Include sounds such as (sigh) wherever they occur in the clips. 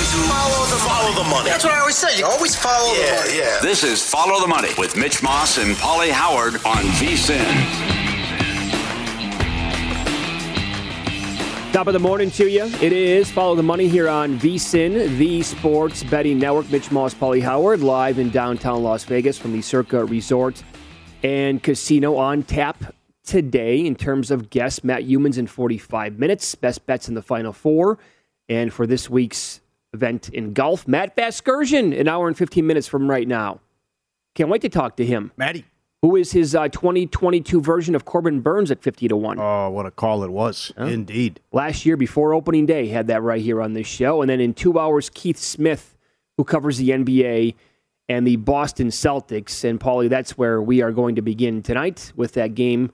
Always follow the, follow the money. That's what I always say. You always follow the money. Yeah. This is Follow the Money with Mitch Moss and Paulie Howard on VSIN. Top of the morning to you. It is Follow the Money here on VSIN, the Sports Betting Network. Mitch Moss, Paulie Howard, live in downtown Las Vegas from the Circa Resort and Casino on tap today in terms of guests. Matt Youmans in 45 minutes. Best bets in the final four. And for this week's event in golf, Matt Vasgersian, an hour and 15 minutes from right now. Can't wait to talk to him. Matty. Who is his uh, 2022 version of Corbin Burnes at 50 to 1? Oh, what a call it was. Huh? Indeed. Last year, before opening day, had that right here on this show. And then in two hours, Keith Smith, who covers the NBA and the Boston Celtics. And Paulie, that's where we are going to begin tonight with that game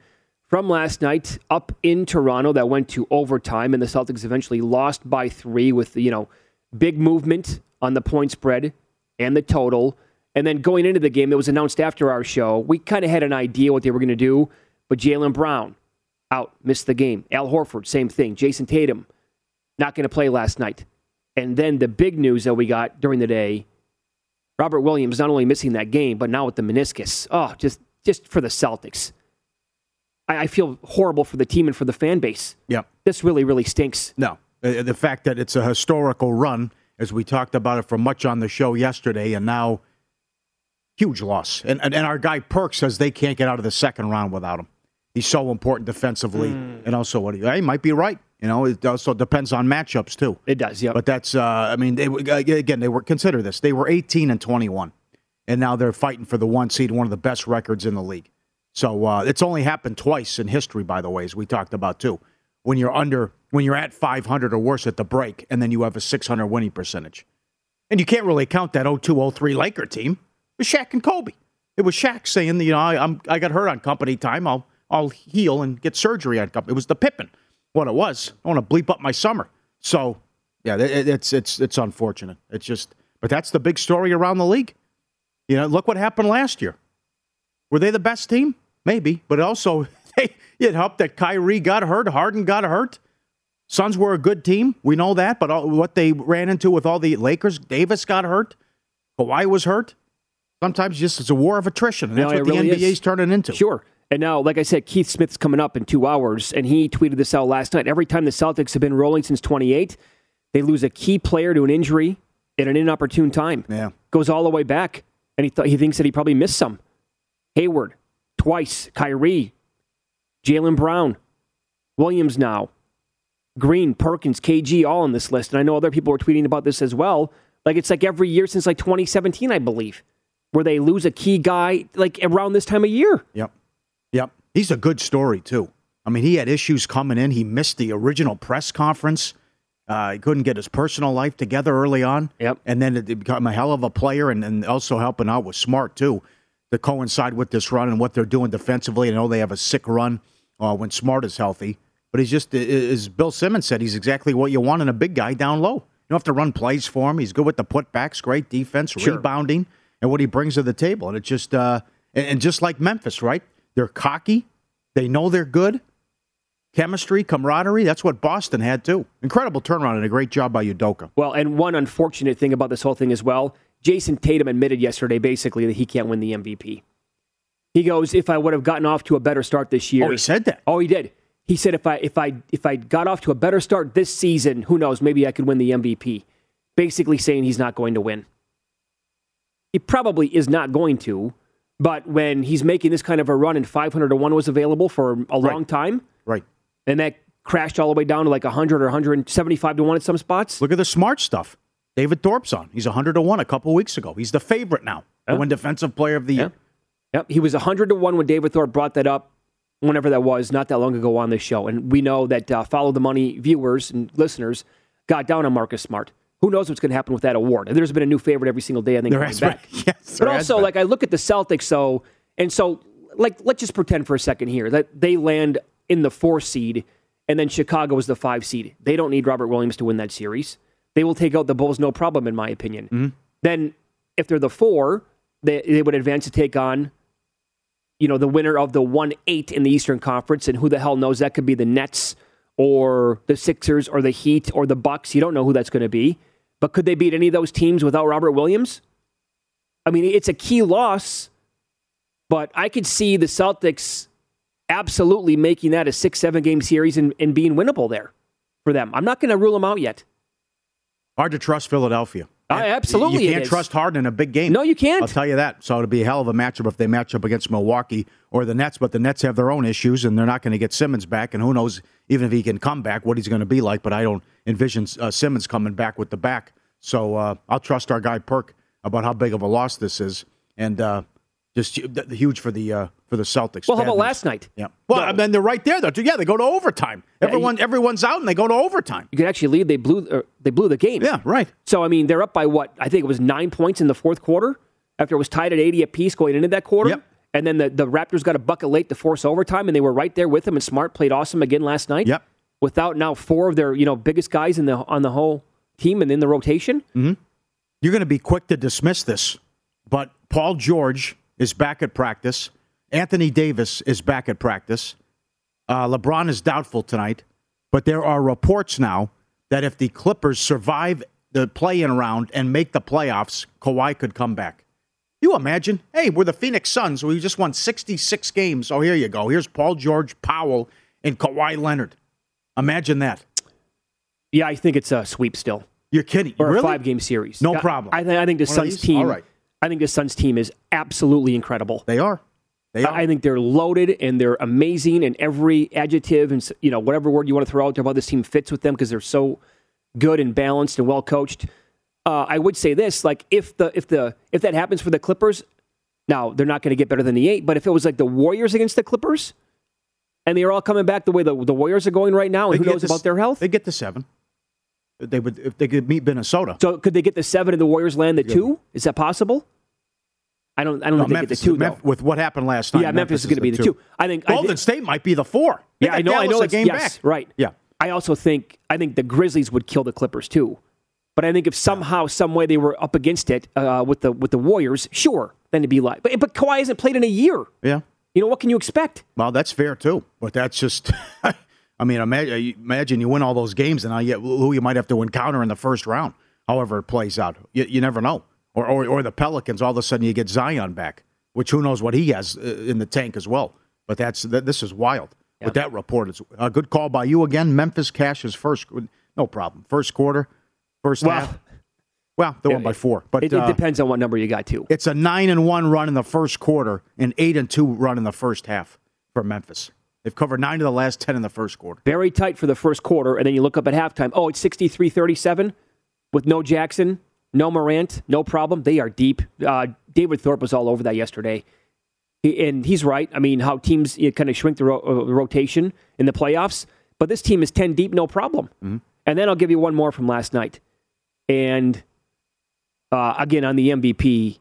from last night up in Toronto that went to overtime. And the Celtics eventually lost by three with, you know, big movement on the point spread and the total. And then going into the game that was announced after our show, we kind of had an idea what they were going to do. But Jaylen Brown out, missed the game. Al Horford, same thing. Jayson Tatum, not going to play last night. And then the big news that we got during the day Robert Williams not only missing that game, but now with the meniscus. Oh, just, just for the Celtics. I, I feel horrible for the team and for the fan base. Yeah. This really, really stinks. No. Uh, The fact that it's a historical run, as we talked about it for much on the show yesterday, and now huge loss. And, and, and our guy Perk says they can't get out of the second round without him. He's so important defensively. And also, what he, he might be right. You know, it also depends on matchups, too. It does, yeah. But that's, uh, I mean, they, again, they were, consider this, they were 18 and 21. And now they're fighting for the one seed, one of the best records in the league. So uh, it's only happened twice in history, by the way, as we talked about, too. When you're under, when you're at 500 or worse at the break, and then you have a 600 winning percentage. And you can't really count that 02 03 Laker team. It was Shaq and Kobe. It was Shaq saying, you know, I, I'm, I got hurt on company time. I'll, I'll heal and get surgery on company. It was the Pippen, what it was. I want to bleep up my summer. So, yeah, it, it's, it's, it's unfortunate. It's just, but that's the big story around the league. You know, look what happened last year. Were they the best team? Maybe, but also (laughs) it helped that Kyrie got hurt, Harden got hurt. Suns were a good team. We know that, but all, what they ran into with all the Lakers, Davis got hurt, Kawhi was hurt. Sometimes just it's a war of attrition, and No, that's what the really NBA's is. turning into. Sure. And now, like I said, Keith Smith's coming up in two hours, and he tweeted this out last night. Every time the Celtics have been rolling since 28, they lose a key player to an injury at an inopportune time. Yeah. Goes all the way back, and he thought he thinks that he probably missed some. Hayward, twice. Kyrie, Jaylen Brown, Williams now. Green, Perkins, KG, all on this list. And I know other people were tweeting about this as well. Like it's like every year since like 2017, I believe, where they lose a key guy like around this time of year. Yep. Yep. He's a good story, too. I mean, he had issues coming in. He missed the original press conference. Uh, he couldn't get his personal life together early on. Yep. And then it became a hell of a player and, and also helping out with Smart, too, to coincide with this run and what they're doing defensively. I know they have a sick run uh, when Smart is healthy. But he's just, as Bill Simmons said, he's exactly what you want in a big guy down low. You don't have to run plays for him. He's good with the putbacks, great defense, Sure. rebounding, and what he brings to the table. And it just, uh, and, and just like Memphis, right? They're cocky. They know they're good. Chemistry, camaraderie. That's what Boston had too. Incredible turnaround and a great job by Udoka. Well, and one unfortunate thing about this whole thing as well, Jayson Tatum admitted yesterday basically that he can't win the MVP. He goes, if I would have gotten off to a better start this year. Oh, he said that. Oh, he did. He said if I if I if I got off to a better start this season, who knows, maybe I could win the MVP. Basically saying he's not going to win. He probably is not going to, but when he's making this kind of a run and 500 to 1 was available for a long Right. time, Right. and that crashed all the way down to like 100 or 175 to 1 at some spots. Look at the smart stuff. David Thorpe's on. He's 100 to 1 a couple weeks ago. He's the favorite now Yeah. to win Defensive Player of the Year. Yep, he was 100 to 1 when David Thorpe brought that up, whenever that was, not that long ago on this show. And we know that uh, Follow the Money viewers and listeners got down on Marcus Smart. Who knows what's going to happen with that award? And There's been a new favorite every single day, I think, There coming has been. back. (laughs) Yes, but also, like, I look at the Celtics, so, and so, like, let's just pretend for a second here that they land in the four seed and then Chicago is the five seed. They don't need Robert Williams to win that series. They will take out the Bulls, no problem, in my opinion. Mm-hmm. Then, if they're the four, they, they would advance to take on you know, the winner of the 1 8 in the Eastern Conference, and who the hell knows? That could be the Nets or the Sixers or the Heat or the Bucks. You don't know who that's going to be. But could they beat any of those teams without Robert Williams? I mean, it's a key loss, but I could see the Celtics absolutely making that a six, seven game series and, and being winnable there for them. I'm not going to rule them out yet. Hard to trust Philadelphia. Uh, absolutely You can't trust Harden in a big game. No, you can't. I'll tell you that. So it'll be a hell of a matchup if they match up against Milwaukee or the Nets. But the Nets have their own issues, and they're not going to get Simmons back. And who knows, even if he can come back, what he's going to be like. But I don't envision uh, Simmons coming back with the back. So uh, I'll trust our guy Perk about how big of a loss this is, and uh, just huge for the uh, for the Celtics. Well, how about news. last night? Yeah. Well, I mean, they're right there though. Yeah, they go to overtime. Everyone, everyone's out, and they go to overtime. You could actually lead. They blew. Uh, they blew the game. Yeah, right. So I mean, they're up by what? I think it was nine points in the fourth quarter after it was tied at 80 apiece going into that quarter. Yep. And then the, the Raptors got a bucket late to force overtime, and they were right there with them. And Smart played awesome again last night. Yep. Without now four of their you know biggest guys in the on the whole team and in the rotation. Hmm. You're going to be quick to dismiss this, but Paul George is back at practice. Anthony Davis is back at practice. Uh, LeBron is doubtful tonight, but there are reports now that if the Clippers survive the play-in round and make the playoffs, Kawhi could come back. You imagine? Hey, we're the Phoenix Suns. We just won 66 games. Oh, here you go. Here's Paul George, Powell, and Kawhi Leonard. Imagine that. Yeah, I think it's a sweep still You're kidding? or really? a five game series. No I- problem. I, think I think the One Suns team. All right. I think the Suns team is absolutely incredible. They are. They are. I think they're loaded and they're amazing, and every adjective and you know whatever word you want to throw out there about this team fits with them because they're so good and balanced and well coached. Uh, I would say this: like if the if the if that happens for the Clippers, now they're not going to get better than the eight. But if it was like the Warriors against the Clippers, and they're all coming back the way the, the Warriors are going right now, and They who knows to about their health? They get to seven. They would if they could meet Minnesota. So could they get the seven and the Warriors land the two? Is that possible? I don't. I don't No, think they Memphis, get the two though. with what happened last night. Yeah, Memphis, is going to be the two. I think I Golden think- State might be the four. They Yeah, I know. I Dallas know. a game yes, back. right. Yeah. I also think I think the Grizzlies would kill the Clippers too. But I think if somehow, some way they were up against it uh, with the with the Warriors, sure, then it'd be like. But but Kawhi hasn't played in a year. Yeah. You know what can you expect? Well, that's fair too. But that's just. (laughs) I mean, imagine, imagine you win all those games, and now you, who you might have to encounter in the first round. However, it plays out, you, you never know. Or, or or the Pelicans, all of a sudden you get Zion back, which who knows what he has uh, in the tank as well. But that's that, this is wild. With that report, it's a good call by you again. Memphis cashes first, no problem. First quarter, first Well, half. Well, they won by four, but It, it uh, depends on what number you got too. it's a nine and one run in the first quarter, and eight and two run in the first half for Memphis. They've covered nine of the last 10 in the first quarter. Very tight for the first quarter, and then you look up at halftime. Oh, it's 63 37 with no Jackson, no Morant, no problem. They are deep. Uh, David Thorpe was all over that yesterday. He, and he's right. I mean, how teams you know, kind of shrink the, ro- uh, rotation in the playoffs, but this team is 10 deep, no problem. Mm-hmm. And then I'll give you one more from last night. And uh, again, on the MVP,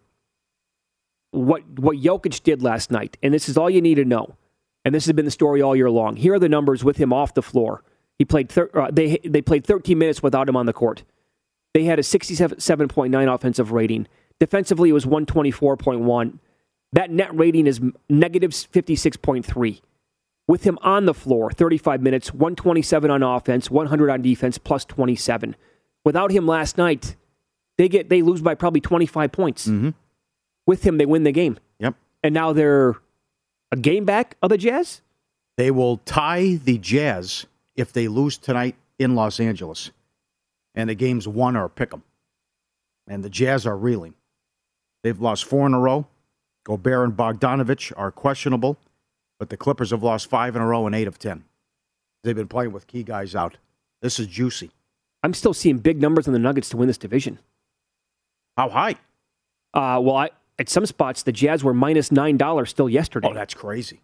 what, what Jokic did last night, and this is all you need to know and this has been the story all year long. Here are the numbers with him off the floor. He played thir- uh, they they played 13 minutes without him on the court. They had a 67.9 offensive rating. Defensively, it was 124.1. That net rating is negative 56.3. With him on the floor, 35 minutes, 127 on offense, 100 on defense, plus 27. Without him last night, they get they lose by probably 25 points. Mm-hmm. With him, they win the game. Yep. And now they're a game back of the Jazz? They will tie the Jazz if they lose tonight in Los Angeles. And the game's one or pick 'em. And the Jazz are reeling. They've lost four in a row. Gobert and Bogdanovich are questionable, but the Clippers have lost five in a row and eight of ten. They've been playing with key guys out. This is juicy. I'm still seeing big numbers on the Nuggets to win this division. How high? Uh, well, I, at some spots, the Jazz were minus nine dollars still yesterday. Oh, that's crazy.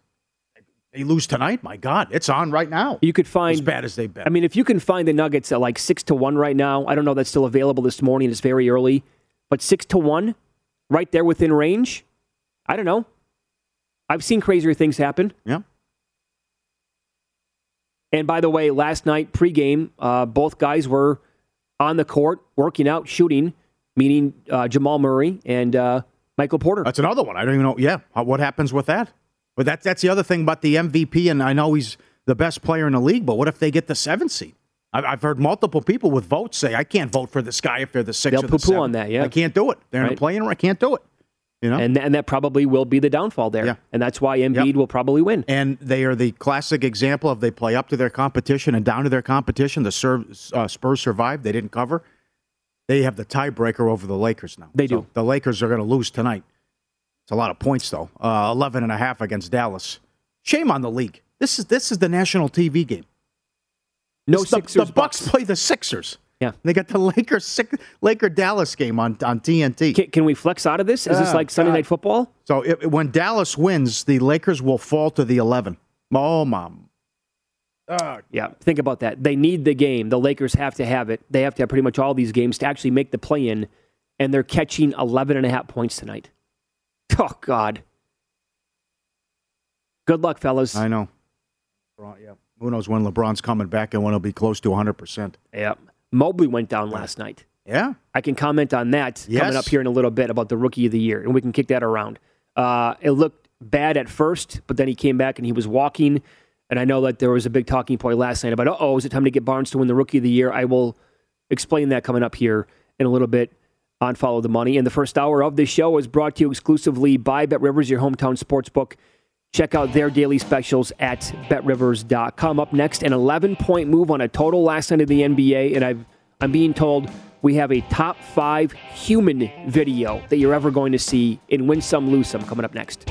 They lose tonight. My God, it's on right now. You could find as bad as they've been. I mean, if you can find the Nuggets at like six to one right now, I don't know that's still available this morning. It's very early, but six to one, right there within range. I don't know. I've seen crazier things happen. Yeah. And by the way, last night pregame, uh, both guys were on the court working out, shooting, meaning uh, Jamal Murray and uh, Michael Porter. That's another one. I don't even know. Yeah, what happens with that? But that's that's the other thing about the MVP. And I know he's the best player in the league, but what if they get the seventh seed? I've, I've heard multiple people with votes say, "I can't vote for this guy if they're the 6th They'll or the poo-poo on that, yeah. I can't do it. They're in Right. a playing. I can't do it. You know. and and that probably will be the downfall there. Yeah. And that's why Embiid Yep. will probably win. and they are the classic example of they play up to their competition and down to their competition. The serve, uh, Spurs survived; they didn't cover. They have the tiebreaker over the Lakers now. They So do. The Lakers are going to lose tonight. It's a lot of points though. Uh, 11 and a half against Dallas. Shame on the league. This is this is the national TV game. No the, Sixers. the Bucks play the Sixers. Yeah. They got the (laughs) Lakers Laker Dallas game on on TNT. Can, can we flex out of this? Is this Oh, like Sunday God. Night Football? So it, when Dallas wins, the Lakers will fall to the 11. Oh, mom. Yeah, think about that. They need the game. The Lakers have to have it. They have to have pretty much all these games to actually make the play in, and they're catching 11 and a half points tonight. Oh, God. Good luck, fellas. I know. LeBron, yeah. Who knows when LeBron's coming back and when he'll be close to 100%. Yep. Mobley went down last night. Yeah. I can comment on that Yes. coming up here in a little bit about the rookie of the year, and we can kick that around. Uh, it looked bad at first, but then he came back and he was walking. And I know that there was a big talking point last night about, oh, is it time to get Barnes to win the rookie of the year? I will explain that coming up here in a little bit on Follow the Money. And the first hour of this show is brought to you exclusively by Bet Rivers, your hometown sports book. Check out their daily specials at betrivers.com. Up next, an 11 point move on a total last night of the NBA. And I've, I'm being told we have a top five human video that you're ever going to see in Win Some, Lose Some coming up next.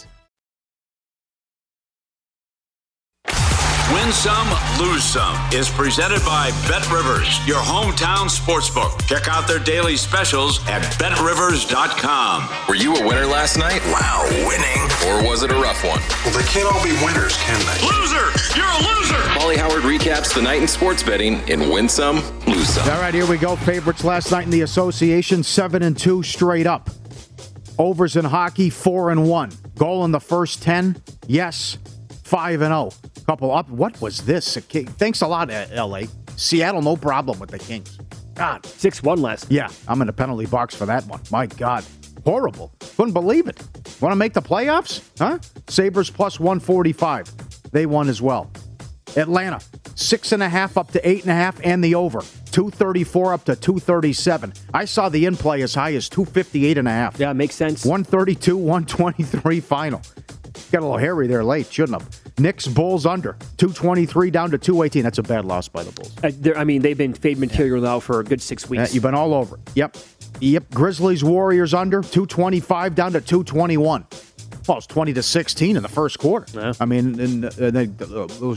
Win some, lose some is presented by Bet Rivers, your hometown sportsbook. Check out their daily specials at betrivers.com. Were you a winner last night? Wow, winning. Or was it a rough one? Well, they can't all be winners, can they? Loser! You're a loser! Molly Howard recaps the night in sports betting in Win Some, Lose Some. All right, here we go. Favorites last night in the association, seven and two straight up. Overs in hockey, four and one. Goal in the first ten, yes, five and zero. Couple up. What was this? A Thanks a lot, uh, L.A. Seattle, no problem with the Kings. God, Six one last. yeah, I'm in the penalty box for that one. My God, horrible. Couldn't believe it. Want to make the playoffs? Huh? Sabres plus 145. They won as well. Atlanta, six and a half up to eight and a half, and the over. 234 up to 237. I saw the in play as high as 258 and a half. Yeah, makes sense. 132, 123 final. Got a little hairy there late, shouldn't have. Knicks, Bulls under. 223 down to 218. That's a bad loss by the Bulls. Uh, I mean, they've been fade material now for a good six Yeah, weeks. you've been all over it. Yep. Yep. Grizzlies, Warriors under 225 down to 221. Well, it's 20 to 16 in the first quarter. Yeah. I mean, and, uh, they uh,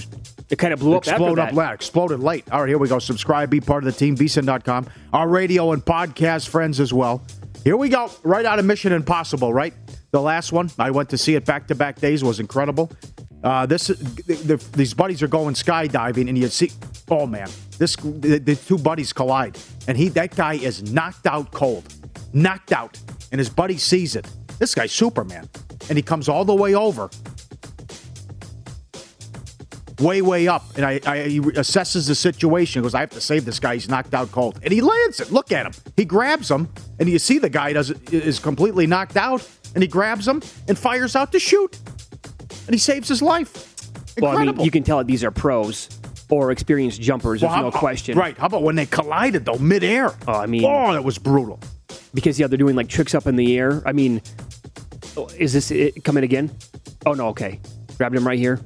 it kind of blew up Exploded up late. Exploded late. All right, here we go. Subscribe, be part of the team, vsin.com. Our radio and podcast friends as well. Here we go. Right out of Mission Impossible, right? The last one. I went to see it back to back days, was incredible. Uh, this the, the, These buddies are going skydiving, and you see, oh man, this the, the two buddies collide, and he that guy is knocked out cold, knocked out, and his buddy sees it. This guy's Superman, and he comes all the way over, way, way up. And I, I, he assesses the situation. He goes, I have to save this guy. He's knocked out cold. And he lands it. Look at him. He grabs him, and you see the guy does is completely knocked out, and he grabs him and fires out to shoot. And he saves his life. Well, I mean, you can tell that these are pros or experienced jumpers. There's Well, no how- question. Right. How about when they collided, though, midair? Oh, I mean, Oh, that was brutal. because yeah, they're doing like tricks up in the air. I mean, is this it coming again? Oh no, okay, grabbed him right here.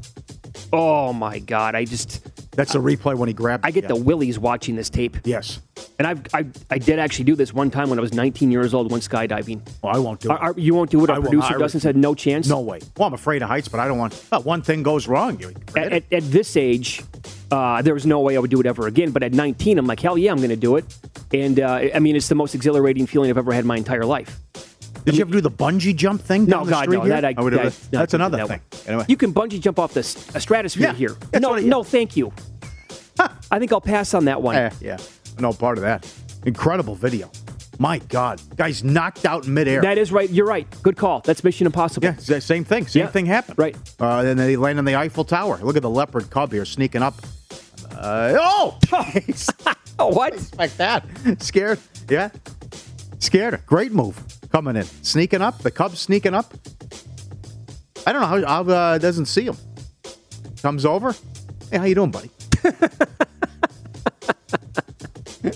Oh my god, I just That's a replay when he grabbed I get yeah. the willies watching this tape. Yes. And I've, I I did actually do this one time when I was 19 years old, went skydiving. Well, I won't do it. You won't do it. I Our will producer. I Dustin said no chance. No way. Well, I'm afraid of heights, but I don't want. Uh, one thing goes wrong. You At, at, at this age, uh, there was no way I would do it ever again. But at 19, I'm like, hell yeah, I'm going to do it. And uh, I mean, it's the most exhilarating feeling I've ever had in my entire life. Did you ever do the bungee jump thing? No, God, no. here? That I, I would that- have- that's another that thing. one. Anyway, You can bungee jump off the stratosphere Yeah, here. No, I- yeah. no, thank you. I think I'll pass on that one. Eh, yeah, no part of that. Incredible video. My God, guy's knocked out in midair. That is right. You're right. Good call. That's Mission Impossible. yeah, same thing. Same Yeah. thing happened. Right. Uh, then they land on the Eiffel Tower. Look at the leopard cub here sneaking up. Uh, oh. (laughs) Oh, what? like that. Scared. Yeah. Scared. her. Great move coming in. Sneaking up. The Cubs sneaking up. I don't know how, how uh, doesn't see him. Comes over. Hey, how you doing, buddy? (laughs)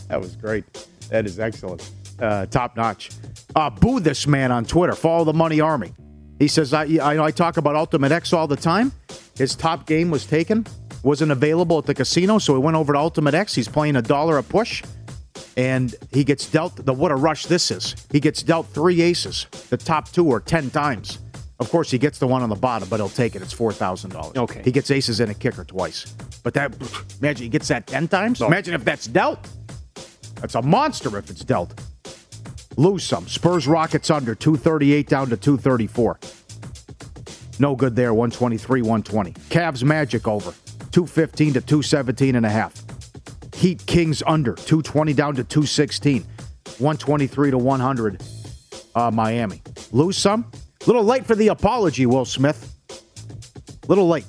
that was great. That is excellent. Uh, top notch. Uh, boo this man on Twitter. Follow the Money Army. He says, I, I, I talk about Ultimate X all the time. His top game was taken, wasn't available at the casino, so he went over to Ultimate X. He's playing a dollar a push, and he gets dealt the what a rush this is. He gets dealt three aces. The top two are 10 times. Of course, he gets the one on the bottom, but he'll take it. It's $4,000. Okay. He gets aces and a kicker twice. But that, imagine he gets that 10 times. Imagine if that's dealt. That's a monster if it's dealt. Lose some. Spurs Rockets under 238 down to 234. No good there. 123, 120. Cavs Magic over 215 to 217 and a half. Heat Kings under 220 down to 216. 123 to 100. Uh, Miami. Lose some. Little late for the apology, Will Smith. Little late.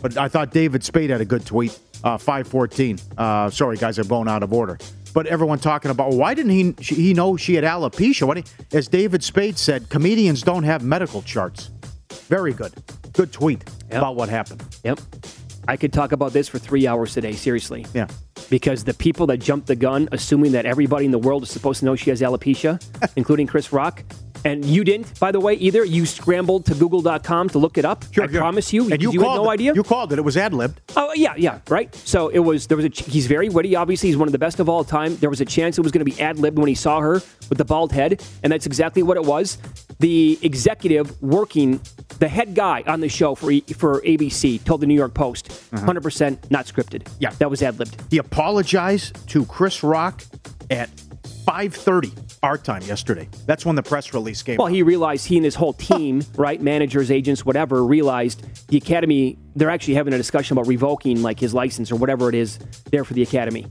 But I thought David Spade had a good tweet. Uh, 514. Uh, sorry, guys, I'm going out of order. But everyone talking about well, why didn't he she, he know she had alopecia? As David Spade said, comedians don't have medical charts. Very good. Good tweet about what happened. Yep. I could talk about this for three hours today, seriously. Yeah. Because the people that jumped the gun, assuming that everybody in the world is supposed to know she has alopecia, (laughs) including Chris Rock, and you didn't, by the way, either. You scrambled to Google.com to look it up. I promise you. And you, you called had no it. idea. You called it. It was ad libbed. Oh yeah, yeah, right. So it was. There was a. ch- He's very witty. Obviously, he's one of the best of all time. There was a chance it was going to be ad libbed when he saw her with the bald head, and that's exactly what it was. The executive working, the head guy on the show for for ABC, told the New York Post, Uh-huh. 100 percent not scripted. Yeah, that was ad libbed. He apologized to Chris Rock at 5:30 our time yesterday. That's when the press release came. Well, he realized he and his whole team, right, managers, agents, whatever, realized the academy. They're actually having a discussion about revoking like his license or whatever it is there for the academy,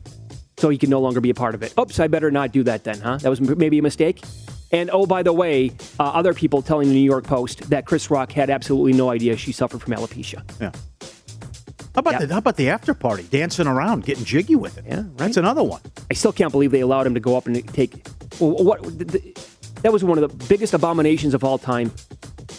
so he can no longer be a part of it. Oops, I better not do that then, huh? That was maybe a mistake. And oh, by the way, uh, other people telling the New York Post that Chris Rock had absolutely no idea she suffered from alopecia. Yeah. How about the how about the after party, dancing around, getting jiggy with it? Yeah, that's another one. I still can't believe they allowed him to go up and take. Well, what th- th- that was one of the biggest abominations of all time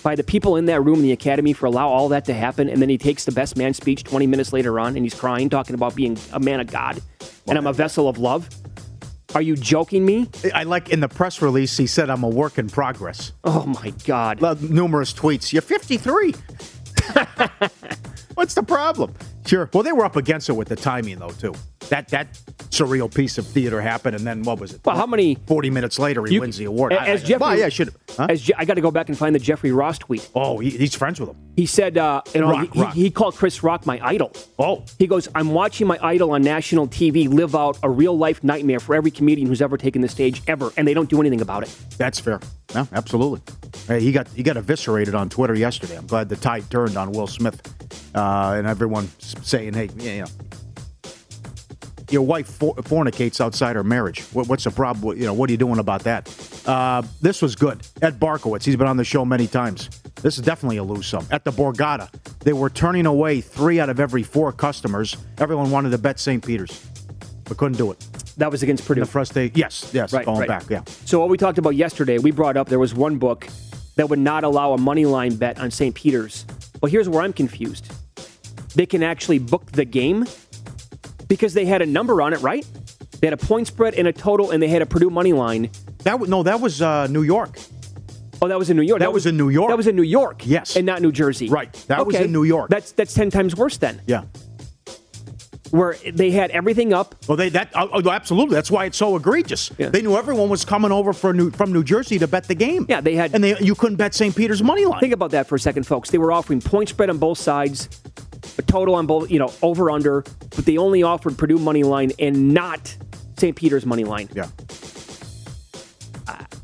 by the people in that room in the academy for allow all that to happen, and then he takes the best man speech 20 minutes later on, and he's crying, talking about being a man of God, and I'm a vessel of love. Are you joking me? I like in the press release he said I'm a work in progress. Oh my God! Numerous tweets. You're 53. (laughs) What's the problem? Sure. Well, they were up against it with the timing though too. That that surreal piece of theater happened, and then what was it? Well, how many? Forty minutes later, he You- wins the award. As I, I, Jeffrey, well, yeah, I should. Huh? As Je- I got to go back and find the Jeffrey Ross tweet. Oh, he, he's friends with him. He said, uh, you know, Rock, he, Rock. he called Chris Rock my idol. Oh. He goes, I'm watching my idol on national TV live out a real life nightmare for every comedian who's ever taken the stage ever, and they don't do anything about it. That's fair. Yeah, absolutely. Hey, he got he got eviscerated on Twitter yesterday. I'm glad the tide turned on Will Smith, uh, and everyone saying, "Hey, yeah, you know, your wife for- fornicates outside her marriage. What, what's the problem? What- You know, what are you doing about that?" Uh, this was good. Ed Barkowitz, he's been on the show many times. This is definitely a lose some. At the Borgata, they were turning away three out of every four customers. Everyone wanted to bet St. Peter's, but couldn't do it. That was against Purdue. The first day, yes, yes, Right, going right. back, yeah. So what we talked about yesterday, we brought up there was one book that would not allow a money line bet on St. Peter's. Well, here's where I'm confused. They can actually book the game because they had a number on it, right? They had a point spread and a total, and they had a Purdue money line. That was no, that was uh, New York. Oh, that was in New York. That was in New York. That was in New York. Yes. and not New Jersey. Right. That was in New York. That's that's ten times worse then. Yeah. Where they had everything up. Well, they that oh, oh, absolutely. That's why it's so egregious. They knew everyone was coming over for New, from New Jersey to bet the game. Yeah, they had, and they you couldn't bet St. Peter's money line. Think about that for a second, folks. They were offering point spread on both sides, a total on both, you know, over under, but they only offered Purdue money line and not St. Peter's money line. Yeah.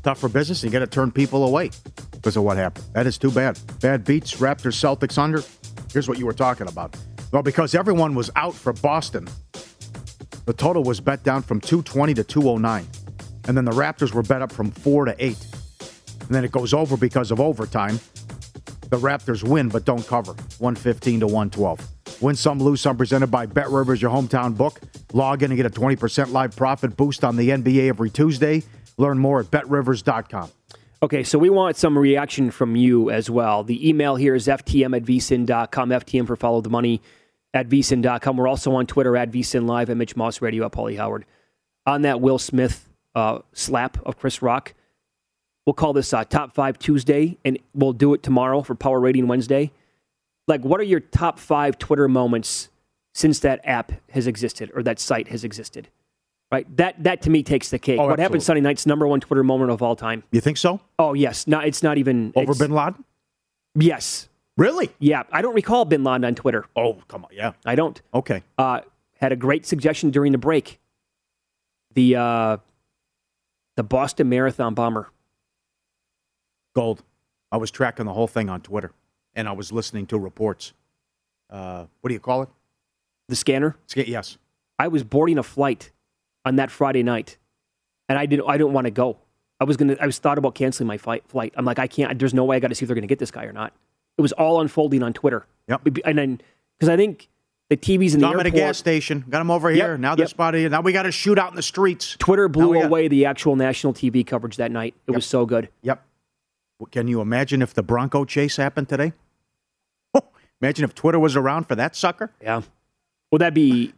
Tough for business. You got to turn people away because of what happened. That is too bad. Bad beats. Raptors, Celtics under. Here's what you were talking about. Well, because everyone was out for Boston, the total was bet down from 220 to 209. And then the Raptors were bet up from 4 to 8. And then it goes over because of overtime. The Raptors win but don't cover. 115 to 112. Win some, lose some. Presented by Bet Rivers, your hometown book. Log in and get a 20% live profit boost on the NBA every Tuesday. Learn more at betrivers.com. Okay, so we want some reaction from you as well. The email here is ftm at vsin.com, ftm for follow the money at vsin.com. We're also on Twitter at vsin live, at Mitch Moss Radio, at Paulie Howard. On that Will Smith uh, slap of Chris Rock, we'll call this uh, top five Tuesday, and we'll do it tomorrow for Power Rating Wednesday. Like, what are your top five Twitter moments since that app has existed or that site has existed? Right, that that to me takes the cake. Oh, what happened. Sunday night's number one Twitter moment of all time. You think so? Oh yes, no, it's not even Over Bin Laden? Yes, Really? yeah. I don't recall Bin Laden on Twitter. Oh, come on. Yeah. I don't. Okay. Uh, had a great suggestion during the break. The uh, the Boston Marathon bomber. Gold. I was tracking the whole thing on Twitter, and I was listening to reports. Uh, what do you call it? The scanner. Sca- Yes. I was boarding a flight on that Friday night, and I didn't. I didn't want to go. I was gonna. I was thought about canceling my flight. Flight. I'm like, I can't. There's no way. I got to see if they're gonna get this guy or not. It was all unfolding on Twitter. Yep. And then because I think the TVs in the him at a gas station. Got him over Yep, here. Now this yep. body. Now we got to shoot out in the streets. Twitter blew we got- away the actual national TV coverage that night. It was so good. Yep. Can you imagine if the Bronco chase happened today? imagine if Twitter was around for that sucker. Yeah. Well, that'd be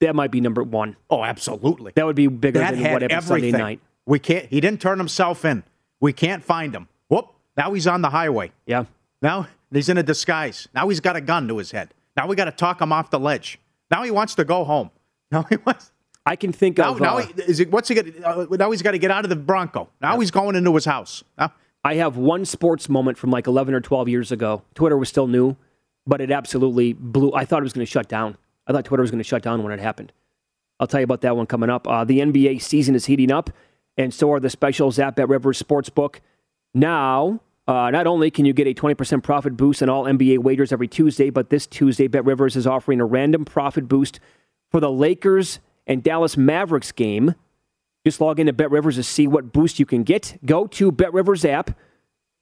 that might be number one. Oh, absolutely. That would be bigger That than had what happened everything. Sunday night. We can't. He didn't turn himself in. We can't find him. Whoop! Now he's on the highway. Yeah. Now he's in a disguise. Now he's got a gun to his head. Now we got to talk him off the ledge. Now he wants to go home. (laughs) Now he wants. I can think Now, of. now uh, he, is it, what's he get? Uh, now he's got to get out of the Bronco. Now he's going into his house. Now, I have one sports moment from like 11 or 12 years ago. Twitter was still new, but it absolutely blew. I thought it was going to shut down. I thought Twitter was going to shut down when it happened. I'll tell you about that one coming up. Uh, the NBA season is heating up, and so are the specials at Bet Rivers Sportsbook. Now, uh, not only can you get a 20% profit boost on all NBA wagers every Tuesday, but this Tuesday, Bet Rivers is offering a random profit boost for the Lakers and Dallas Mavericks game. Just log into Bet Rivers to see what boost you can get. Go to Bet Rivers app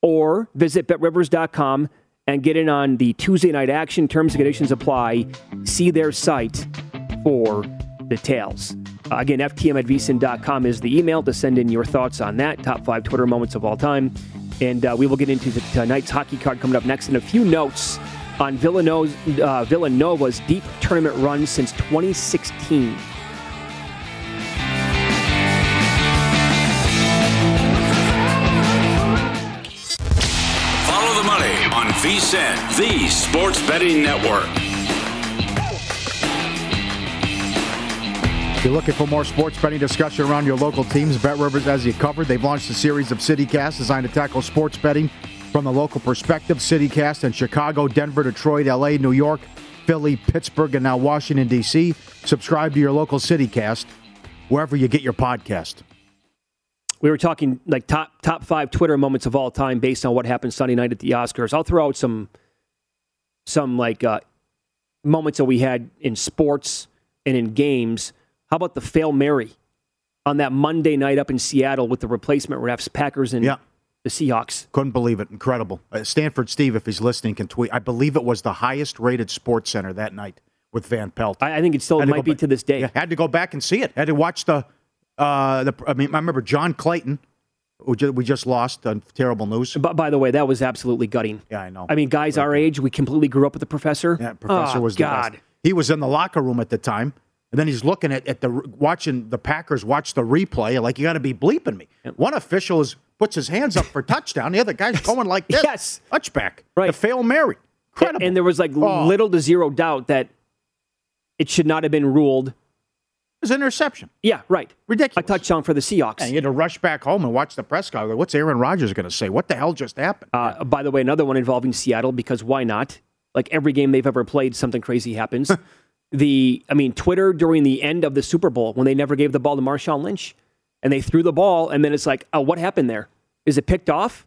or visit betrivers.com and get in on the Tuesday night action. Terms and conditions apply. See their site for details. Again, ftm at vsin.com is the email to send in your thoughts on that. Top five Twitter moments of all time. And uh, we will get into the, tonight's hockey card coming up next and a few notes on Villanova's, uh, Villanova's deep tournament run since 2016. the Sports Betting Network. If you're looking for more sports betting discussion around your local teams, Bet Rivers has you covered. They've launched a series of CityCasts designed to tackle sports betting from the local perspective. CityCast in Chicago, Denver, Detroit, LA, New York, Philly, Pittsburgh, and now Washington, D.C. Subscribe to your local CityCast wherever you get your podcast. We were talking like top top five Twitter moments of all time based on what happened Sunday night at the Oscars. I'll throw out some some like uh, moments that we had in sports and in games. How about the fail Mary on that Monday night up in Seattle with the replacement refs, Packers and Yeah. the Seahawks? Couldn't believe it. Incredible. Uh, Stanford Steve, if he's listening, can tweet. I believe it was the highest rated SportsCenter that night with Van Pelt. I, I think it still might be back- to this day. Yeah, had to go back and see it. Had to watch the. Uh, the I mean, I remember John Clayton, who ju- we just lost on terrible news. But by the way, that was absolutely gutting. Yeah, I know. I mean, guys our age, we completely grew up with the professor. Yeah, professor oh, was the God. best. He was in the locker room at the time, and then he's looking at, at the watching the Packers watch the replay. Like you got to be bleeping me. One official is puts his hands up for touchdown. The other guy's going like this. Yes, touchback. Right. The fail Mary. Incredible. And there was like Oh. little to zero doubt that it should not have been ruled. It was interception. Yeah, right. Ridiculous. A touchdown for the Seahawks. And you had to rush back home and watch the press conference. What's Aaron Rodgers going to say? What the hell just happened? Uh, by the way, another one involving Seattle because why not? Like every game they've ever played, something crazy happens. (laughs) the, I mean, Twitter during the end of the Super Bowl when they never gave the ball to Marshawn Lynch, and they threw the ball, and then it's like, oh, what happened there? Is it picked off?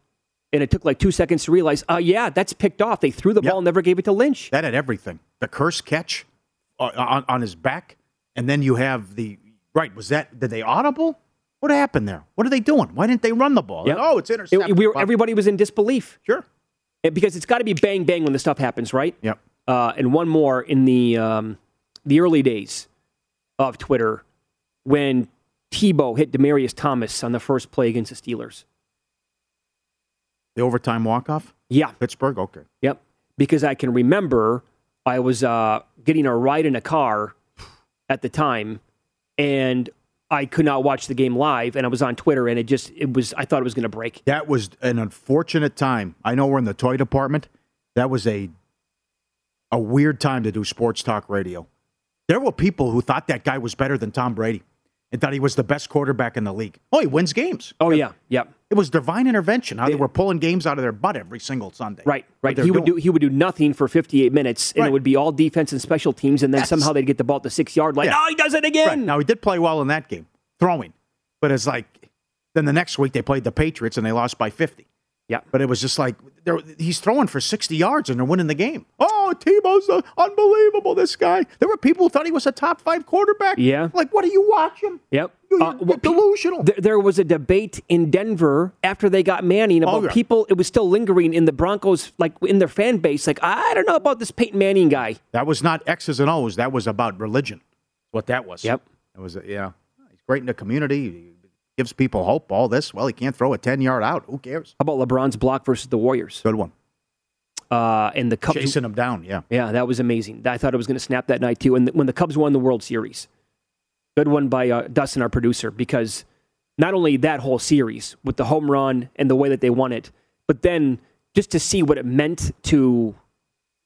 And it took like two seconds to realize, oh yeah, that's picked off. They threw the ball, and never gave it to Lynch. That had everything. The Kearse catch uh, on, on his back, and then you have the right. Was that did they audible? What happened there? What are they doing? Why didn't they run the ball? Yep. Oh, it's It- we were, everybody was in disbelief. Sure. It- because it's got to be bang bang when the stuff happens, right? Yep. Uh, and one more in the um, the early days of Twitter when Tebow hit Demaryius Thomas on the first play against the Steelers. The overtime walk off. Yeah. Pittsburgh. Okay. Yep. Because I can remember I was uh, getting a ride in a car at the time, and I could not watch the game live, and I was on Twitter, and it just it was I thought it was going to break. That was an unfortunate time. I know we're in the toy department. That was a a weird time to do sports talk radio. There were people who thought that guy was better than Tom Brady and thought he was the best quarterback in the league. Oh, he wins games. Oh yeah, yeah. It was divine intervention. How they were pulling games out of their butt every single Sunday. Right, right. He would doing. do he would do nothing for 58 minutes, and Right. it would be all defense and special teams, and then somehow they'd get the ball at the six yard line. Yeah. Oh, he does it again. Right. Now he did play well in that game, throwing, but it's like then the next week they played the Patriots and they lost by fifty. Yeah, but it was just like he's throwing for sixty yards and they're winning the game. Oh, Tebow's uh, unbelievable. This guy. There were people who thought he was a top five quarterback. Yeah. Like, what are you watching? Yep. You're, Uh, you're delusional. There, there was a debate in Denver after they got Manning about Oh, yeah. people. It was still lingering in the Broncos, like in their fan base. Like I don't know about this Peyton Manning guy. That was not X's and O's. That was about religion. What that was. Yep. It was. Yeah. He's great in the community. Gives people hope. All this. Well, he can't throw a ten yard out. Who cares? How about LeBron's block versus the Warriors? Good one. Uh, and the Cubs Chasing him down. Yeah. Yeah, that was amazing. I thought it was going to snap that night too. And when the Cubs won the World Series, good one by uh, Dustin, our producer, because not only that whole series with the home run and the way that they won it, but then just to see what it meant to,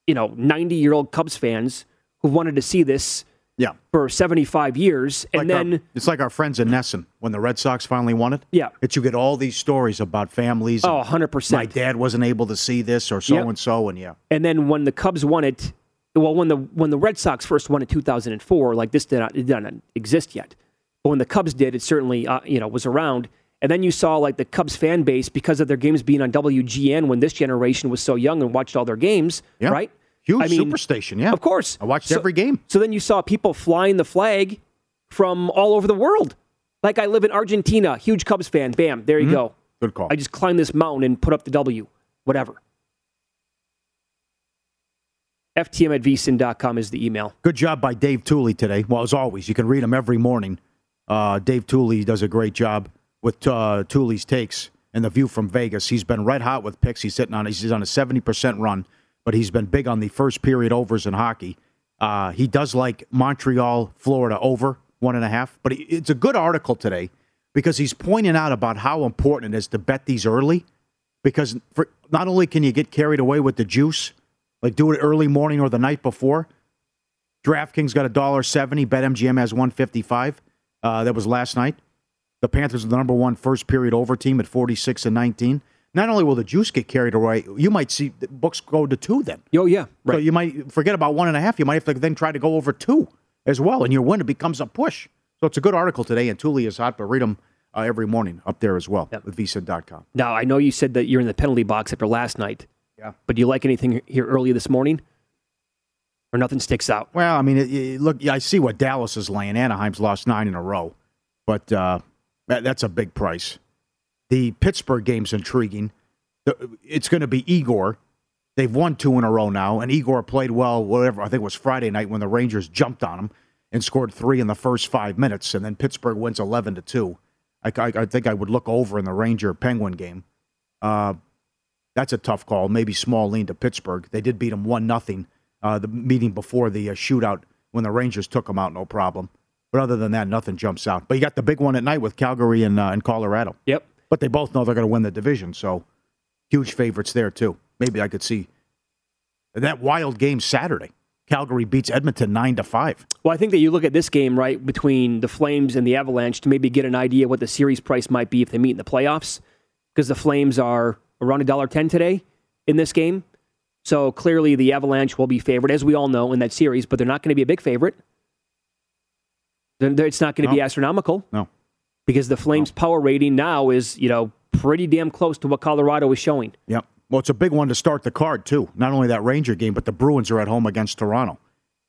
you know, ninety-year-old Cubs fans who wanted to see this Yeah. for seventy-five years, and Like our- then it's like our friends in Nesson when the Red Sox finally won it. Yeah. That you get all these stories about families. and Oh, 100%. My dad wasn't able to see this or so Yep. and so, and yeah. And then when the Cubs won it, well, when the when the Red Sox first won in 2004, like this did not, it did not exist yet. But when the Cubs did, it certainly uh, you know was around. And then you saw like the Cubs fan base because of their games being on WGN when this generation was so young and watched all their games, Yeah. right? Huge I mean, superstation, yeah. Of course. I watched So- every game. So then you saw people flying the flag from all over the world. Like I live in Argentina, huge Cubs fan. Bam, there you Mhm. go. Good call. I just climbed this mountain and put up the W, whatever. FTM at vsin.com is the email. Good job by Dave Tuley today. Well, as always, you can read him every morning. Uh, Dave Tuley does a great job with uh, Tuley's takes and the view from Vegas. He's been red hot with picks. He's sitting on he's on a seventy percent run, but he's been big on the first period overs in hockey. Uh, he does like Montreal, Florida over one and a half. But it's a good article today because he's pointing out about how important it is to bet these early because for, not only can you get carried away with the juice, like do it early morning or the night before. DraftKings got a dollar seventy. BetMGM has one fifty five. Uh, that was last night. The Panthers are the number one first period over team at forty six and nineteen. Not only will the juice get carried away, you might see the books go to two then. Oh yeah, So you might forget about one and a half. You might have to then try to go over two as well, and your win it becomes a push. So it's a good article today, and Tuley is hot, but read them uh, every morning up there as well with vsin.com. Now, I know you said that you're in the penalty box after last night. Yeah. But do you like anything here early this morning? Or nothing sticks out? Well, I mean, it, it- look, yeah, I see what Dallas is laying. Anaheim's lost nine in a row, but uh, that, that's a big price. The Pittsburgh game's intriguing. It's going to be Igor. They've won two in a row now, and Igor played well. Whatever I think it was Friday night when the Rangers jumped on him and scored three in the first five minutes, and then Pittsburgh wins eleven to two. I, I, I think I would look over in the Ranger Penguin game. Uh, that's a tough call. Maybe small lean to Pittsburgh. They did beat them one nothing uh, the meeting before the uh, shootout when the Rangers took them out, no problem. But other than that, nothing jumps out. But you got the big one at night with Calgary and uh, and Colorado. Yep. But they both know they're going to win the division, so huge favorites there too. Maybe I could see that wild game Saturday. Calgary beats Edmonton nine to five. Well, I think that you look at this game, right, between the Flames and the Avalanche to maybe get an idea what the series price might be if they meet in the playoffs. Because the Flames are around a dollar ten today in this game. So clearly the Avalanche will be favored, as we all know, in that series, but they're not going to be a big favorite. It's not going to be astronomical. No. Because the Flames' power rating now is, you know, pretty damn close to what Colorado is showing. Yep. Well, it's a big one to start the card too. Not only that Ranger game, but the Bruins are at home against Toronto,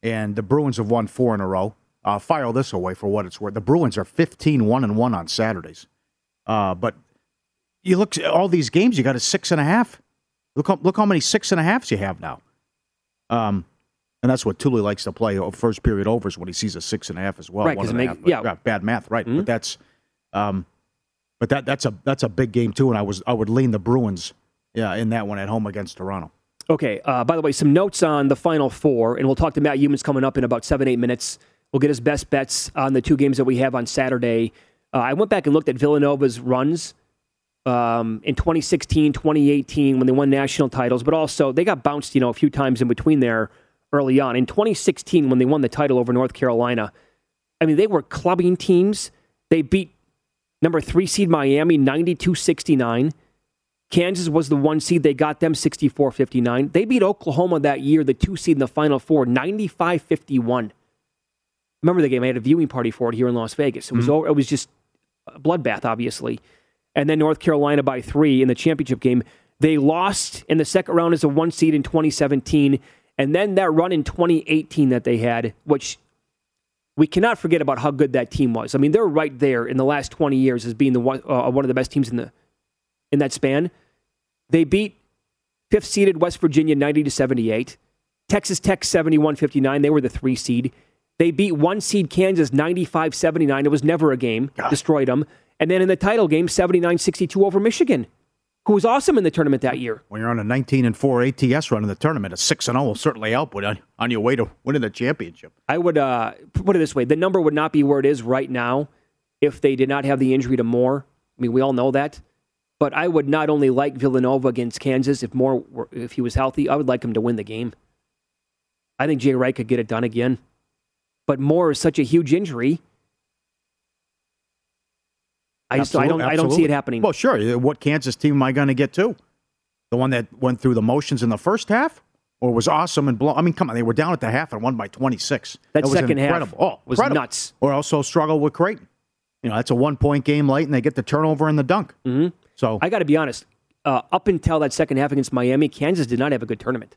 and the Bruins have won four in a row. Uh, file this away for what it's worth. The Bruins are 15 one and one on Saturdays. Uh, but you look at all these games, you got a six and a half. Look how, look how many six and a halves you have now. Um, and that's what Tuley likes to play uh, first period overs when he sees a six and a half as well. Right, one and a half, make- but- yeah. Mm-hmm. bad math, right? But that's, um, but that that's a that's a big game too. And I was I would lean the Bruins, yeah, in that one at home against Toronto. Okay. Uh, by the way, some notes on the final four, and we'll talk to Matt Youmans coming up in about seven, eight minutes. We'll get his best bets on the two games that we have on Saturday. Uh, I went back and looked at Villanova's runs um, in 2016, 2018 when they won national titles, but also they got bounced, you know, a few times in between there early on. In 2016, when they won the title over North Carolina, I mean, they were clubbing teams. They beat number three seed Miami 92 69. Kansas was the one seed. They got them 64 59. They beat Oklahoma that year, the two seed in the Final Four, 95 51. Remember the game? I had a viewing party for it here in Las Vegas. It was, mm-hmm. it was just a bloodbath, obviously. And then North Carolina by three in the championship game. They lost in the second round as a one seed in 2017. And then that run in 2018 that they had, which we cannot forget about how good that team was. I mean, they're right there in the last 20 years as being the one, uh, one of the best teams in the in that span. They beat fifth seeded West Virginia 90 to 78. Texas Tech 71 59. They were the three seed. They beat one seed Kansas 95 79. It was never a game, God. destroyed them. And then in the title game, 79 62 over Michigan, who was awesome in the tournament that year. When you're on a 19 and 4 ATS run in the tournament, a 6 and 0 will certainly help with on, on your way to winning the championship. I would uh, put it this way the number would not be where it is right now if they did not have the injury to Moore. I mean, we all know that. But I would not only like Villanova against Kansas if Moore were, if he was healthy, I would like him to win the game. I think Jay Wright could get it done again. But Moore is such a huge injury. I just I don't I don't see it happening. Well, sure. What Kansas team am I going to get to? The one that went through the motions in the first half, or was awesome and blow? I mean, come on, they were down at the half and won by twenty six. That, that second incredible. half oh, was incredible. nuts. Or also struggle with Creighton. You know, that's a one point game late, and they get the turnover and the dunk. Mm-hmm. So I got to be honest. Uh, up until that second half against Miami, Kansas did not have a good tournament.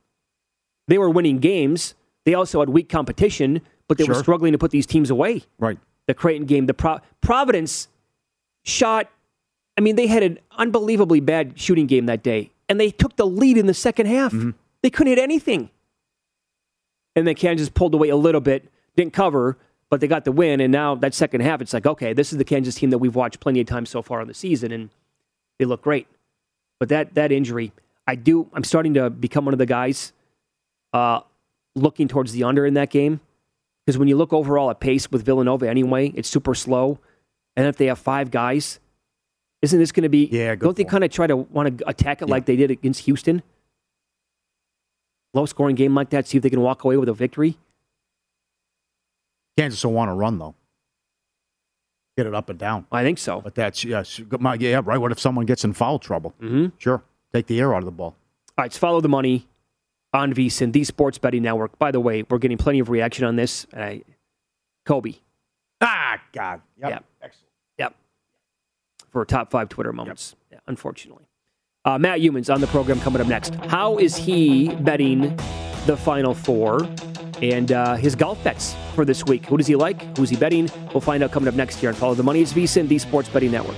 They were winning games. They also had weak competition, but they sure. were struggling to put these teams away. Right. The Creighton game, the Pro- Providence shot. I mean, they had an unbelievably bad shooting game that day, and they took the lead in the second half. Mm-hmm. They couldn't hit anything. And then Kansas pulled away a little bit, didn't cover, but they got the win. And now that second half, it's like, okay, this is the Kansas team that we've watched plenty of times so far in the season, and they look great. But that that injury, I do. I'm starting to become one of the guys uh, looking towards the under in that game because when you look overall at pace with Villanova, anyway, it's super slow. And if they have five guys, isn't this going to be? Yeah, don't they kind of try to want to attack it yeah. like they did against Houston? Low scoring game like that, see if they can walk away with a victory. Kansas will want to run though. Get it up and down. I think so. But that's yes, yeah, right. What if someone gets in foul trouble? Mm-hmm. Sure, take the air out of the ball. All right, it's follow the money on VSIN, the Sports Betting Network. By the way, we're getting plenty of reaction on this. I, Kobe. Ah, God. Yep. yep. Excellent. Yep. For top five Twitter moments, yep. yeah, unfortunately. Uh, Matt Youmans on the program coming up next. How is he betting the Final Four and uh, his golf bets for this week? Who does he like? Who's he betting? We'll find out coming up next year on Follow the Money. It's VSIN, the Sports Betting Network.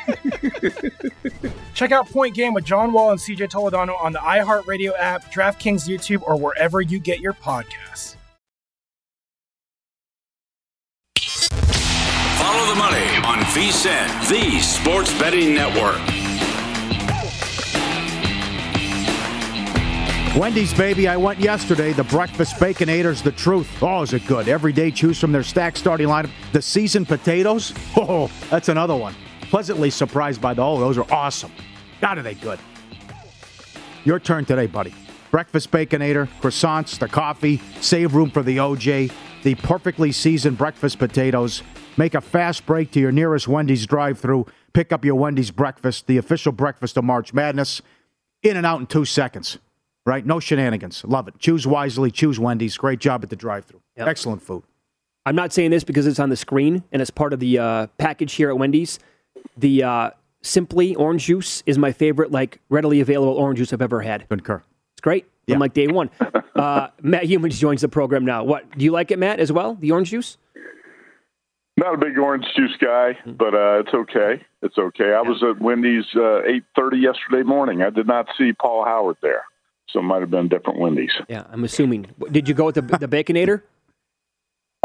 (laughs) Check out Point Game with John Wall and CJ Toledano on the iHeartRadio app, DraftKings YouTube, or wherever you get your podcasts. Follow the money on VSiN, the Sports Betting Network. Wendy's, baby. I went yesterday. The breakfast baconator's the truth. Oh, is it good? Every day, choose from their stacked starting lineup. The seasoned potatoes. (laughs) Oh, that's another one. Pleasantly surprised by the. Oh, those are awesome. God, are they good? Your turn today, buddy. Breakfast baconator, croissants, the coffee. Save room for the OJ. The perfectly seasoned breakfast potatoes. Make a fast break to your nearest Wendy's drive-through. Pick up your Wendy's breakfast, the official breakfast of March Madness. In and out in two seconds right? No shenanigans. Love it. Choose wisely. Choose Wendy's. Great job at the drive-through. Yep. Excellent food. I'm not saying this because it's on the screen and it's part of the uh, package here at Wendy's. The uh, Simply orange juice is my favorite, like readily available orange juice I've ever had. Concur. It's great. Yeah. I'm like day one. Uh, Matt Youmans joins the program now. What do you like it, Matt, as well? The orange juice? Not a big orange juice guy, but uh, it's okay. It's okay. I was at Wendy's uh, eight thirty yesterday morning. I did not see Paul Howard there, so it might have been different Wendy's. Yeah, I'm assuming. Did you go with the the Baconator?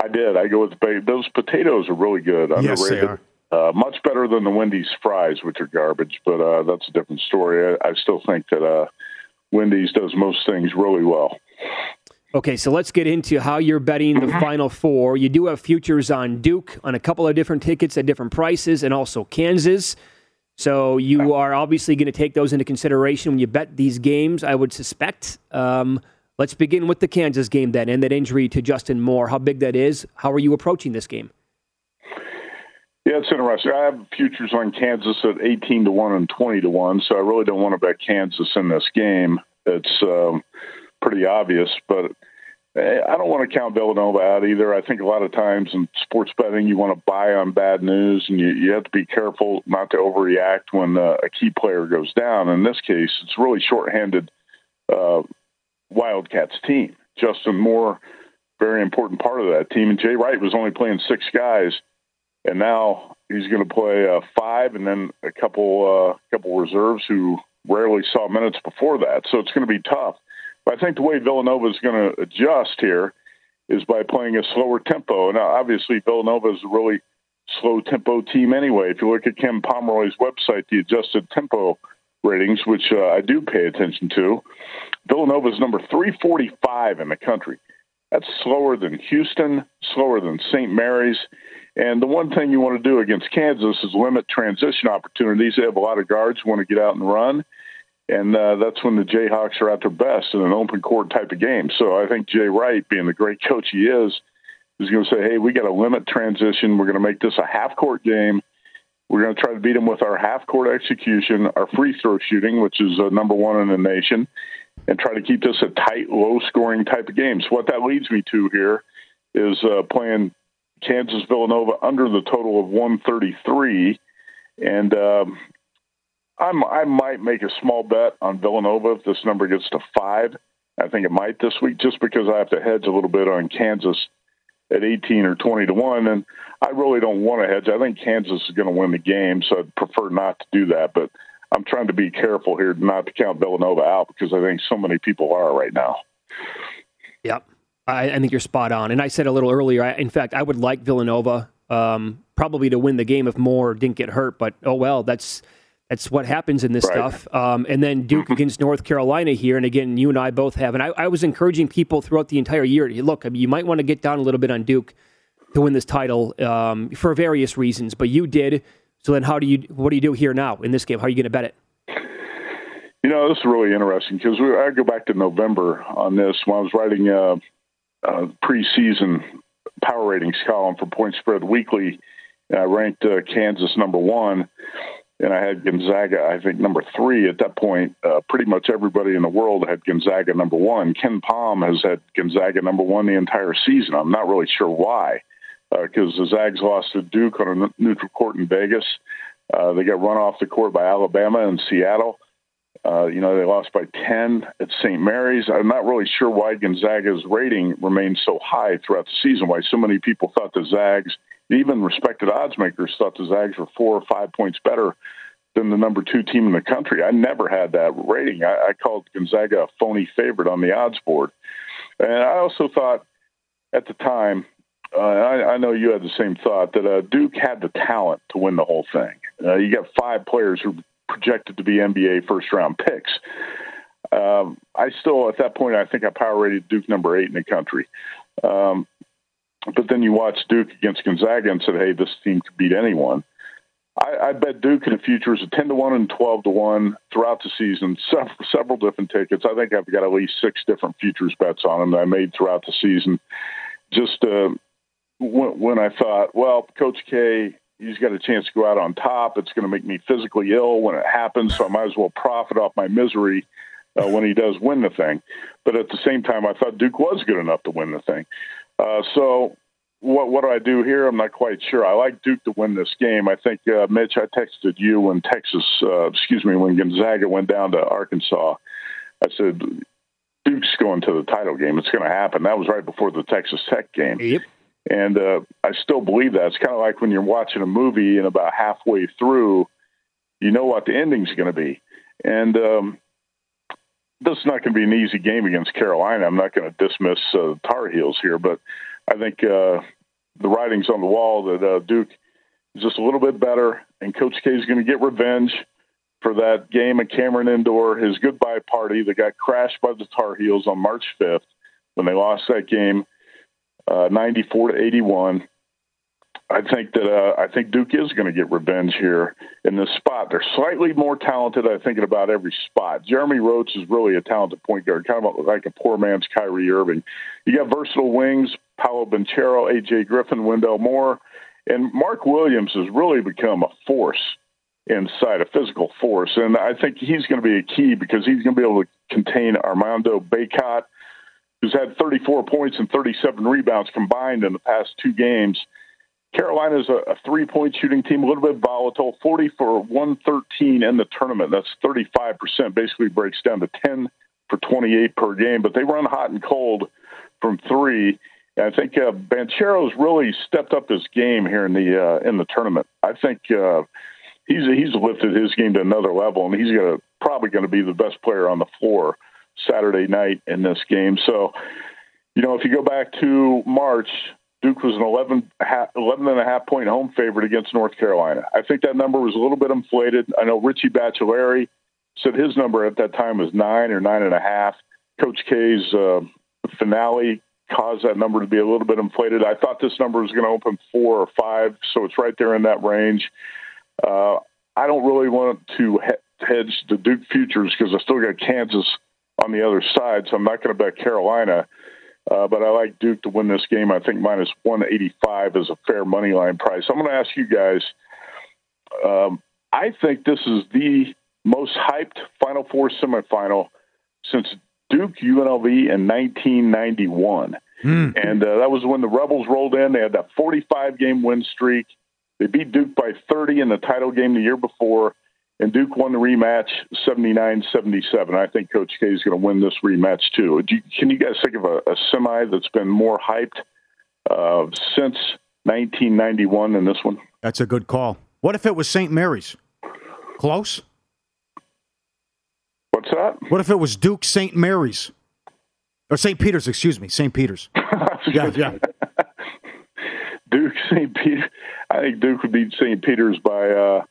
I did. I go with the ba- those potatoes are really good. Yes, they Underrated. Uh, much better than the Wendy's fries, which are garbage. But uh, that's a different story. I, I still think that uh, Wendy's does most things really well. Okay, so let's get into how you're betting the Final Four. You do have futures on Duke on a couple of different tickets at different prices, and also Kansas. So you are obviously going to take those into consideration when you bet these games. I would suspect. Um, let's begin with the Kansas game then, and that injury to Justin Moore. How big that is? How are you approaching this game? Yeah, it's interesting. I have futures on Kansas at 18 to 1 and 20 to 1, so I really don't want to bet Kansas in this game. It's um, pretty obvious, but eh, I don't want to count Villanova out either. I think a lot of times in sports betting, you want to buy on bad news, and you, you have to be careful not to overreact when uh, a key player goes down. In this case, it's really shorthanded uh, Wildcats team. Justin Moore, very important part of that team, and Jay Wright was only playing six guys and now he's going to play uh, five, and then a couple uh, couple reserves who rarely saw minutes before that. So it's going to be tough. But I think the way Villanova is going to adjust here is by playing a slower tempo. Now, obviously, Villanova is a really slow tempo team anyway. If you look at Ken Pomeroy's website, the adjusted tempo ratings, which uh, I do pay attention to, Villanova is number 345 in the country. That's slower than Houston, slower than St. Mary's. And the one thing you want to do against Kansas is limit transition opportunities. They have a lot of guards who want to get out and run. And uh, that's when the Jayhawks are at their best in an open court type of game. So I think Jay Wright, being the great coach he is, is going to say, hey, we got to limit transition. We're going to make this a half court game. We're going to try to beat them with our half court execution, our free throw shooting, which is uh, number one in the nation, and try to keep this a tight, low scoring type of game. So what that leads me to here is uh, playing Kansas Villanova under the total of 133. And um, I might make a small bet on Villanova if this number gets to five. I think it might this week just because I have to hedge a little bit on Kansas at 18 or 20 to 1. And I really don't want to hedge. I think Kansas is going to win the game, so I'd prefer not to do that. But I'm trying to be careful here not to count Villanova out because I think so many people are right now. Yep. I, I think you're spot on. And I said a little earlier, I, in fact, I would like Villanova um, probably to win the game if Moore didn't get hurt. But oh well, that's That's what happens in this Right. stuff. Um, and then Duke against North Carolina here. And again, you and I both have. And I, I was encouraging people throughout the entire year. Look, I mean, you might want to get down a little bit on Duke to win this title um, for various reasons, but you did. So then, how do you? What do you do here now in this game? How are you going to bet it? You know, this is really interesting because I go back to November on this when I was writing a, a preseason power ratings column for Point Spread Weekly. I ranked uh, Kansas number one, and I had Gonzaga, I think, number three. At that point, uh, pretty much everybody in the world had Gonzaga number one. KenPom has had Gonzaga number one the entire season. I'm not really sure why, because the Zags lost to Duke on a neutral court in Vegas. Uh, they got run off the court by Alabama and Seattle. Uh, you know, they lost by 10 at St. Mary's. I'm not really sure why Gonzaga's rating remained so high throughout the season, why so many people thought the Zags, even respected odds makers, thought the Zags were four or five points better than the number two team in the country. I never had that rating. I, I called Gonzaga a phony favorite on the odds board. And I also thought at the time, uh, I, I know you had the same thought, that uh, Duke had the talent to win the whole thing. Uh, you got five players who projected to be NBA first round picks. Um, I still, at that point, I think I power rated Duke number eight in the country. Um, but then you watch Duke against Gonzaga and said, hey, this team could beat anyone. I, I bet Duke in the futures at 10 to 1 and 12 to 1 throughout the season, several, several different tickets. I think I've got at least six different futures bets on them that I made throughout the season. Just uh, when, when I thought, well, Coach K, he's got a chance to go out on top. It's going to make me physically ill when it happens, so I might as well profit off my misery uh, when he does win the thing. But at the same time, I thought Duke was good enough to win the thing. Uh, so what what do I do here? I'm not quite sure. I like Duke to win this game. I think uh, Mitch, I texted you when Texas, uh, excuse me, when Gonzaga went down to Arkansas. I said Duke's going to the title game. It's going to happen. That was right before the Texas Tech game. Yep. And uh, I still believe that. It's kind of like when you're watching a movie and about halfway through, you know what the ending's going to be. And um, this is not going to be an easy game against Carolina. I'm not going to dismiss uh, Tar Heels here, but I think uh, the writing's on the wall that uh, Duke is just a little bit better, and Coach K is going to get revenge for that game at Cameron Indoor, his goodbye party that got crashed by the Tar Heels on March 5th when they lost that game, uh, 94 to 81. I think that uh, I think Duke is going to get revenge here in this spot. They're slightly more talented, I think, in about every spot. Jeremy Roach is really a talented point guard, kind of like a poor man's Kyrie Irving. You got versatile wings, Paolo Banchero, AJ Griffin, Wendell Moore, and Mark Williams has really become a force inside, a physical force. And I think he's going to be a key because he's going to be able to contain Armando Bacot, who's had 34 points and 37 rebounds combined in the past two games. Carolina's a, a three point shooting team, a little bit volatile, 40 for 113 in the tournament. That's 35%, basically breaks down to 10 for 28 per game, but they run hot and cold from three. And I think uh, Banchero's really stepped up his game here in the uh, in the tournament. I think uh, he's he's lifted his game to another level, and he's gonna probably going to be the best player on the floor Saturday night in this game. So, you know, if you go back to March, Duke was an 11, 11 and a half point home favorite against North Carolina. I think that number was a little bit inflated. I know Richie Baccellieri said his number at that time was nine or nine and a half. Coach K's uh, finale caused that number to be a little bit inflated. I thought this number was going to open four or five, so it's right there in that range. Uh, I don't really want to he- hedge the Duke futures because I still got Kansas on the other side, so I'm not going to bet Carolina. Uh, but I like Duke to win this game. I think minus 185 is a fair money line price. I'm going to ask you guys. Um, I think this is the most hyped Final Four semifinal since Duke UNLV in 1991. And uh, that was when the Rebels rolled in. They had that 45 game win streak. They beat Duke by 30 in the title game the year before, and Duke won the rematch 79 77. I think Coach K is going to win this rematch too. Do you, can you guys think of a, a semi that's been more hyped uh, since 1991 than this one? That's a good call. What if it was St. Mary's? Close? What's that? What if it was Duke St. Mary's? Or St. Peter's, excuse me. St. Peter's. (laughs) yeah, yeah. (laughs) Duke St. Peter. I think Duke would beat St. Peter's by uh,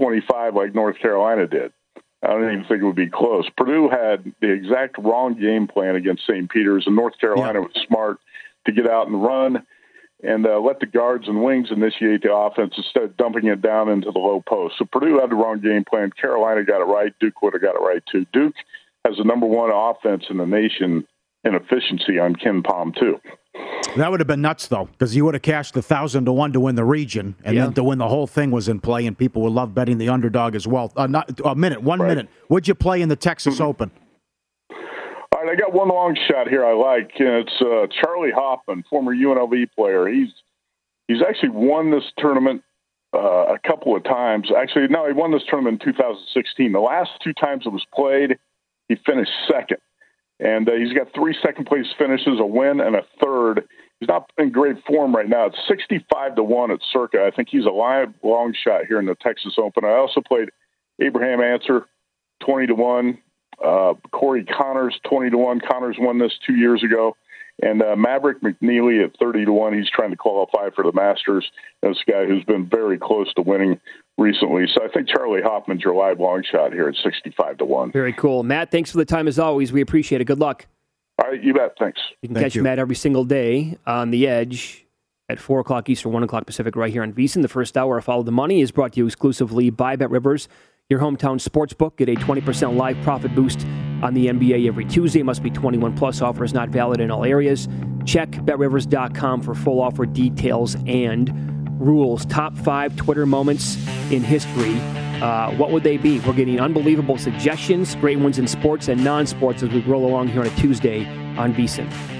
25 like North Carolina did. I don't even think it would be close. Purdue had the exact wrong game plan against St. Peter's, and North Carolina yeah. was smart to get out and run and uh, let the guards and wings initiate the offense instead of dumping it down into the low post. So Purdue had the wrong game plan. Carolina got it right. Duke would have got it right too. Duke has the number one offense in the nation in efficiency on KenPom too. That would have been nuts though, because you would have cashed a thousand to one to win the region, and yeah. then to win the whole thing was in play, and people would love betting the underdog as well. Uh, not a minute, one right. minute. Would you play in the Texas mm-hmm. Open? All right, I got one long shot here I like. And it's uh, Charley Hoffman, former UNLV player. He's he's actually won this tournament uh, a couple of times. Actually, no, he won this tournament in 2016. The last two times it was played, he finished second and uh, he's got three second place finishes, a win, and a third. He's not in great form right now. It's 65 to 1 at Circa. I think he's a live long shot here in the Texas Open. I also played Abraham Ancer 20 to 1, uh, Corey Conners 20 to 1. Conners won this two years ago. And uh, Maverick McNealy at 30 to 1. He's trying to qualify for the Masters. This guy who's been very close to winning recently. So I think Charley Hoffman's your live long shot here at 65 to 1. Very cool. Matt, thanks for the time as always. We appreciate it. Good luck. All right, you bet. Thanks. You can Thank catch you. Matt every single day on the edge at 4 o'clock Eastern, 1 o'clock Pacific, right here on VSiN. The first hour of Follow the Money is brought to you exclusively by Bet Rivers, your hometown sports book. Get a 20% live profit boost on the NBA every Tuesday. Must be 21 plus. Offers not valid in all areas. Check betrivers.com for full offer details and rules. Top five Twitter moments in history. Uh, what would they be? We're getting unbelievable suggestions, great ones in sports and non sports as we roll along here on a Tuesday on VSiN.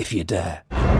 if you dare.